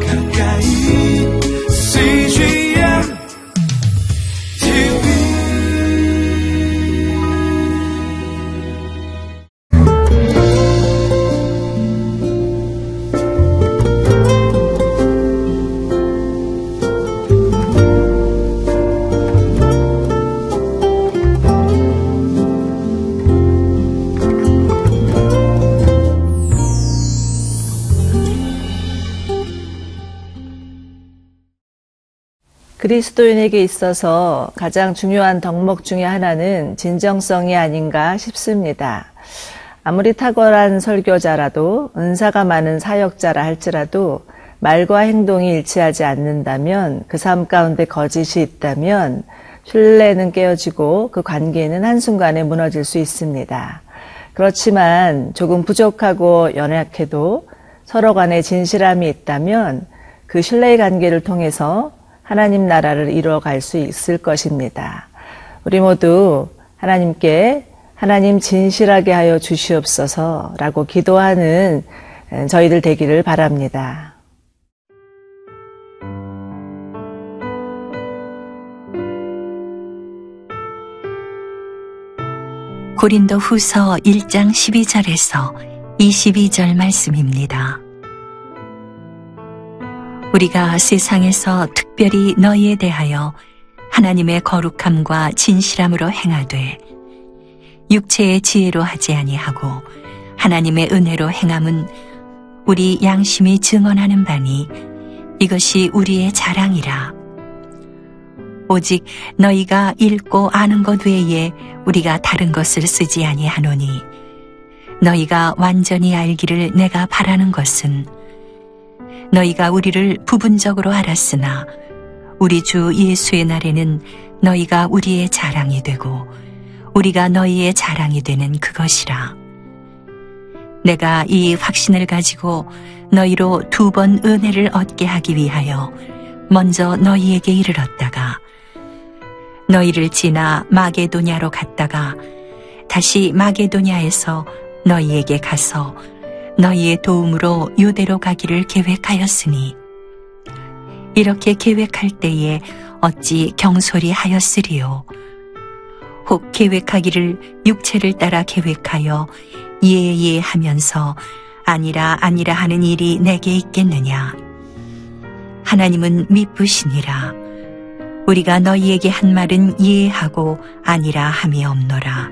가까 그리스도인에게 있어서 가장 중요한 덕목 중의 하나는 진정성이 아닌가 싶습니다. 아무리 탁월한 설교자라도 은사가 많은 사역자라 할지라도 말과 행동이 일치하지 않는다면 그 삶 가운데 거짓이 있다면 신뢰는 깨어지고 그 관계는 한순간에 무너질 수 있습니다. 그렇지만 조금 부족하고 연약해도 서로 간에 진실함이 있다면 그 신뢰의 관계를 통해서 하나님 나라를 이루어갈 수 있을 것입니다. 우리 모두 하나님께 하나님 진실하게 하여 주시옵소서라고 기도하는 저희들 되기를 바랍니다. 고린도 후서 1장 12절에서 22절 말씀입니다. 우리가 세상에서 특별히 너희에 대하여 하나님의 거룩함과 진실함으로 행하되 육체의 지혜로 하지 아니하고 하나님의 은혜로 행함은 우리 양심이 증언하는 바니 이것이 우리의 자랑이라. 오직 너희가 읽고 아는 것 외에 우리가 다른 것을 쓰지 아니하노니 너희가 완전히 알기를 내가 바라는 것은 너희가 우리를 부분적으로 알았으나 우리 주 예수의 날에는 너희가 우리의 자랑이 되고 우리가 너희의 자랑이 되는 그것이라. 내가 이 확신을 가지고 너희로 두 번 은혜를 얻게 하기 위하여 먼저 너희에게 이르렀다가 너희를 지나 마게도냐로 갔다가 다시 마게도냐에서 너희에게 가서 너희의 도움으로 유대로 가기를 계획하였으니. 이렇게 계획할 때에 어찌 경솔히 하였으리요? 혹 계획하기를 육체를 따라 계획하여 예예 하면서 아니라 아니라 하는 일이 내게 있겠느냐? 하나님은 미쁘시니라. 우리가 너희에게 한 말은 이해하고 아니라 함이 없노라.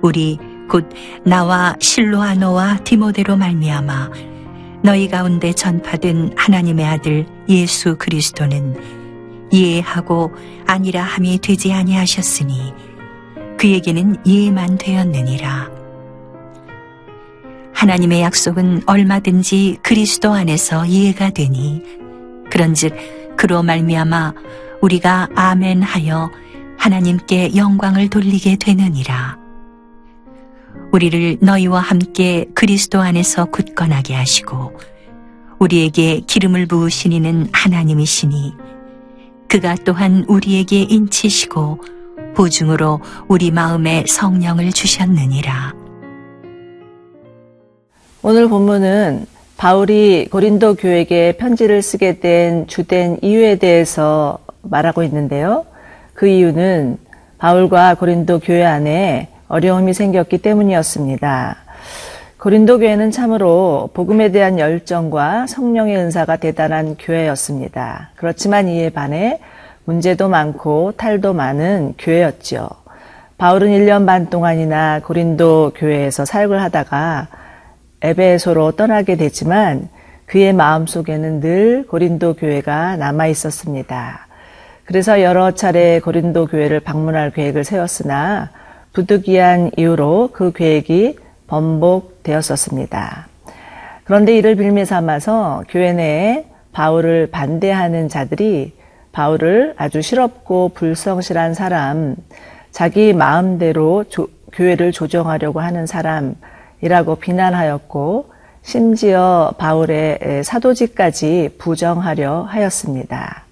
우리 곧 나와 실로아노와 디모데로 말미암아 너희 가운데 전파된 하나님의 아들 예수 그리스도는 이해하고 아니라 함이 되지 아니하셨으니 그에게는 이해만 되었느니라. 하나님의 약속은 얼마든지 그리스도 안에서 이해가 되니 그런즉 그로 말미암아 우리가 아멘하여 하나님께 영광을 돌리게 되느니라. 우리를 너희와 함께 그리스도 안에서 굳건하게 하시고 우리에게 기름을 부으신 이는 하나님이시니 그가 또한 우리에게 인치시고 보증으로 우리 마음에 성령을 주셨느니라. 오늘 본문은 바울이 고린도 교회에게 편지를 쓰게 된 주된 이유에 대해서 말하고 있는데요. 그 이유는 바울과 고린도 교회 안에 어려움이 생겼기 때문이었습니다. 고린도 교회는 참으로 복음에 대한 열정과 성령의 은사가 대단한 교회였습니다. 그렇지만 이에 반해 문제도 많고 탈도 많은 교회였죠. 바울은 1년 반 동안이나 고린도 교회에서 사역을 하다가 에베소로 떠나게 되지만 그의 마음 속에는 늘 고린도 교회가 남아 있었습니다. 그래서 여러 차례 고린도 교회를 방문할 계획을 세웠으나 부득이한 이유로 그 계획이 번복되었었습니다. 그런데 이를 빌미 삼아서 교회 내에 바울을 반대하는 자들이 바울을 아주 실없고 불성실한 사람, 자기 마음대로 조, 교회를 조정하려고 하는 사람이라고 비난하였고, 심지어 바울의 사도직까지 부정하려 하였습니다.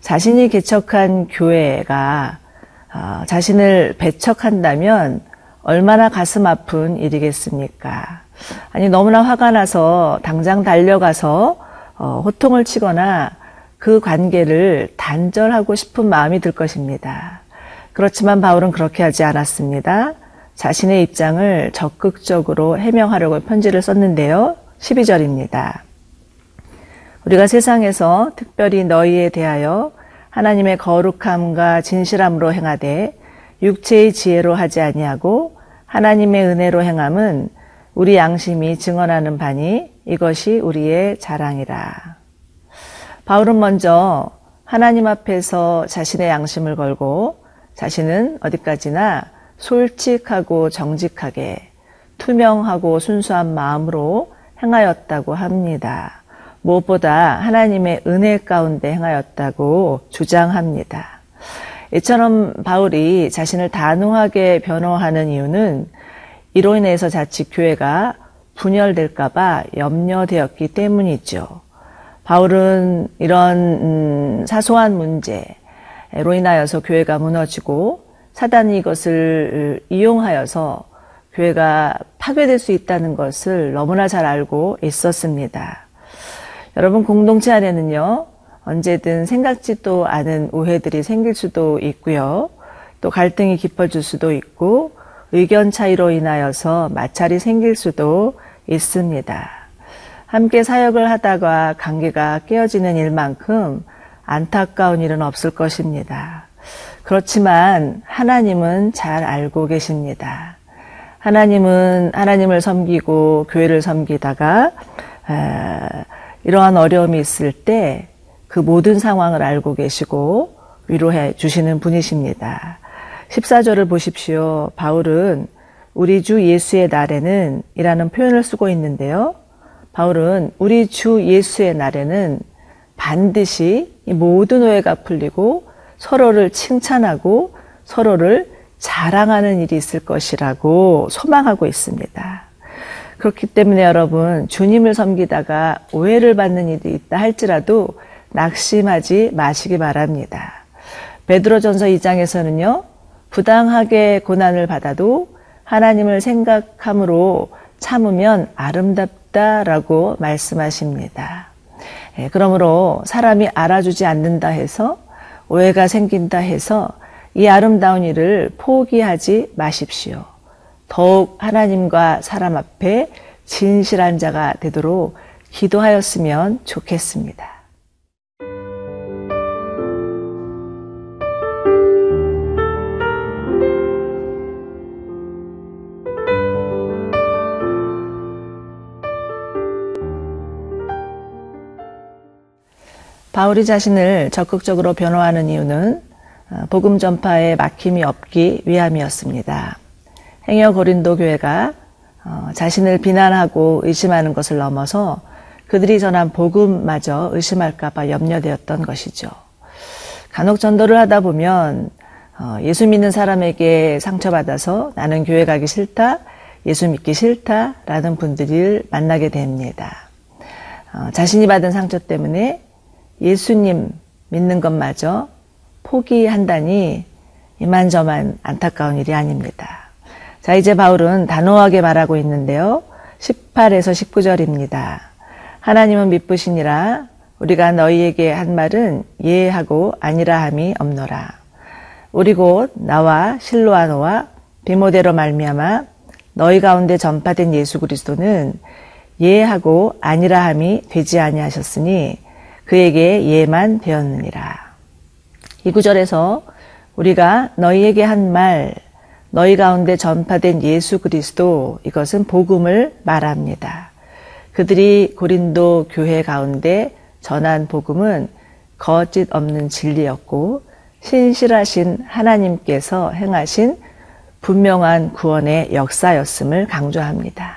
자신이 개척한 교회가 어, 자신을 배척한다면 얼마나 가슴 아픈 일이겠습니까? 아니 너무나 화가 나서 당장 달려가서 어, 호통을 치거나 그 관계를 단절하고 싶은 마음이 들 것입니다. 그렇지만 바울은 그렇게 하지 않았습니다. 자신의 입장을 적극적으로 해명하려고 편지를 썼는데요. 12절입니다. 우리가 세상에서 특별히 너희에 대하여 하나님의 거룩함과 진실함으로 행하되 육체의 지혜로 하지 아니하고 하나님의 은혜로 행함은 우리 양심이 증언하는 바니 이것이 우리의 자랑이라. 바울은 먼저 하나님 앞에서 자신의 양심을 걸고 자신은 어디까지나 솔직하고 정직하게 투명하고 순수한 마음으로 행하였다고 합니다. 무엇보다 하나님의 은혜 가운데 행하였다고 주장합니다. 이처럼 바울이 자신을 단호하게 변호하는 이유는 이로 인해서 자칫 교회가 분열될까봐 염려되었기 때문이죠. 바울은 이런 음, 사소한 문제로 인하여서 교회가 무너지고 사단이 이것을 이용하여서 교회가 파괴될 수 있다는 것을 너무나 잘 알고 있었습니다. 여러분 공동체 안에는요 언제든 생각지도 않은 오해들이 생길 수도 있고요 또 갈등이 깊어질 수도 있고 의견 차이로 인하여서 마찰이 생길 수도 있습니다. 함께 사역을 하다가 관계가 깨어지는 일만큼 안타까운 일은 없을 것입니다. 그렇지만 하나님은 잘 알고 계십니다. 하나님은 하나님을 섬기고 교회를 섬기다가 이러한 어려움이 있을 때 그 모든 상황을 알고 계시고 위로해 주시는 분이십니다. 14절을 보십시오. 바울은 우리 주 예수의 날에는 이라는 표현을 쓰고 있는데요. 바울은 우리 주 예수의 날에는 반드시 모든 오해가 풀리고 서로를 칭찬하고 서로를 자랑하는 일이 있을 것이라고 소망하고 있습니다. 그렇기 때문에 여러분 주님을 섬기다가 오해를 받는 일이 있다 할지라도 낙심하지 마시기 바랍니다. 베드로전서 2장에서는요. 부당하게 고난을 받아도 하나님을 생각함으로 참으면 아름답다라고 말씀하십니다. 예, 그러므로 사람이 알아주지 않는다 해서 오해가 생긴다 해서 이 아름다운 일을 포기하지 마십시오. 더욱 하나님과 사람 앞에 진실한 자가 되도록 기도하였으면 좋겠습니다. 바울이 자신을 적극적으로 변호하는 이유는 어, 복음 전파에 막힘이 없기 위함이었습니다. 행여 고린도 교회가 어, 자신을 비난하고 의심하는 것을 넘어서 그들이 전한 복음마저 의심할까봐 염려되었던 것이죠. 간혹 전도를 하다 보면 어, 예수 믿는 사람에게 상처받아서 나는 교회 가기 싫다, 예수 믿기 싫다 라는 분들을 만나게 됩니다. 자신이 받은 상처 때문에 예수님 믿는 것마저 포기한다니 이만저만 안타까운 일이 아닙니다. 자, 이제 바울은 단호하게 말하고 있는데요. 18에서 19절입니다. 하나님은 미쁘시니라 우리가 너희에게 한 말은 예하고 아니라 함이 없노라. 우리 곧 나와 실로아노와 비모대로 말미암아 너희 가운데 전파된 예수 그리스도는 예하고 아니라 함이 되지 아니하셨으니 그에게 예만 되었느니라. 이 구절에서 우리가 너희에게 한 말, 너희 가운데 전파된 예수 그리스도 이것은 복음을 말합니다. 그들이 고린도 교회 가운데 전한 복음은 거짓 없는 진리였고 신실하신 하나님께서 행하신 분명한 구원의 역사였음을 강조합니다.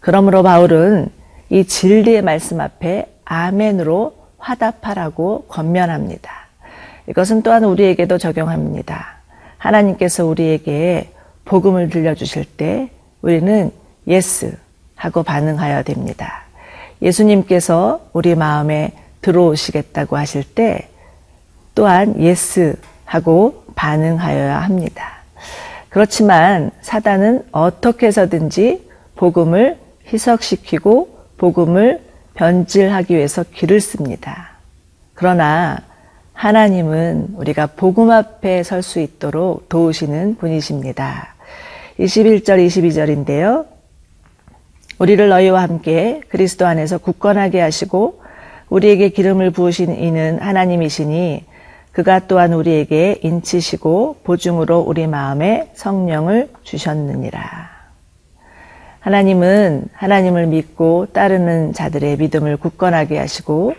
그러므로 바울은 이 진리의 말씀 앞에 아멘으로 화답하라고 권면합니다. 이것은 또한 우리에게도 적용합니다. 하나님께서 우리에게 복음을 들려주실 때 우리는 yes 하고 반응하여야 됩니다. 예수님께서 우리 마음에 들어오시겠다고 하실 때 또한 yes 하고 반응하여야 합니다. 그렇지만 사단은 어떻게 해서든지 복음을 희석시키고 복음을 변질하기 위해서 기를 씁니다. 그러나 하나님은 우리가 복음 앞에 설 수 있도록 도우시는 분이십니다. 21절, 22절인데요. 우리를 너희와 함께 그리스도 안에서 굳건하게 하시고 우리에게 기름을 부으신 이는 하나님이시니 그가 또한 우리에게 인치시고 보증으로 우리 마음에 성령을 주셨느니라. 하나님은 하나님을 믿고 따르는 자들의 믿음을 굳건하게 하시고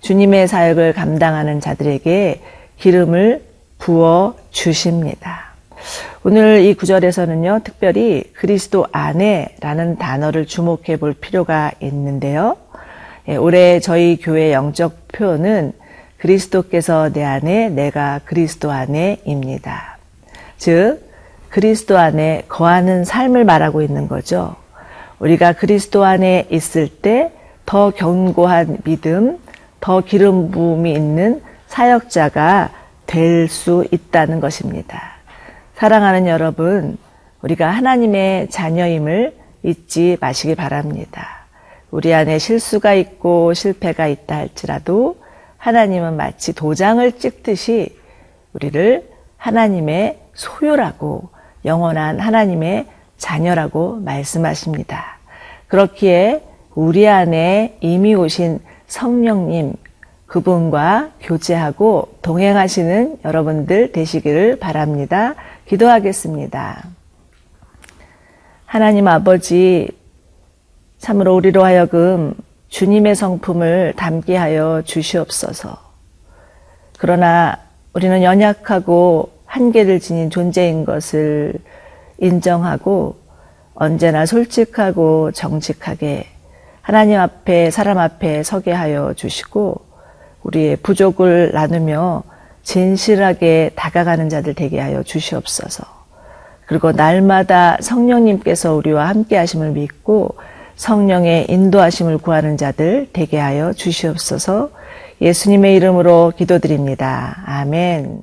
주님의 사역을 감당하는 자들에게 기름을 부어 주십니다. 오늘 이 구절에서는요, 특별히 그리스도 안에라는 단어를 주목해 볼 필요가 있는데요. 예, 올해 저희 교회 영적 표현은 그리스도께서 내 안에, 내가 그리스도 안에입니다. 즉, 그리스도 안에 거하는 삶을 말하고 있는 거죠. 우리가 그리스도 안에 있을 때 더 견고한 믿음, 더 기름 부음이 있는 사역자가 될 수 있다는 것입니다. 사랑하는 여러분, 우리가 하나님의 자녀임을 잊지 마시기 바랍니다. 우리 안에 실수가 있고 실패가 있다 할지라도 하나님은 마치 도장을 찍듯이 우리를 하나님의 소유라고 영원한 하나님의 자녀라고 말씀하십니다. 그렇기에 우리 안에 이미 오신 성령님 그분과 교제하고 동행하시는 여러분들 되시기를 바랍니다. 기도하겠습니다. 하나님 아버지, 참으로 우리로 하여금 주님의 성품을 담게 하여 주시옵소서. 그러나 우리는 연약하고 한계를 지닌 존재인 것을 인정하고 언제나 솔직하고 정직하게 하나님 앞에 사람 앞에 서게 하여 주시고 우리의 부족을 나누며 진실하게 다가가는 자들 되게 하여 주시옵소서. 그리고 날마다 성령님께서 우리와 함께 하심을 믿고 성령의 인도하심을 구하는 자들 되게 하여 주시옵소서. 예수님의 이름으로 기도드립니다. 아멘.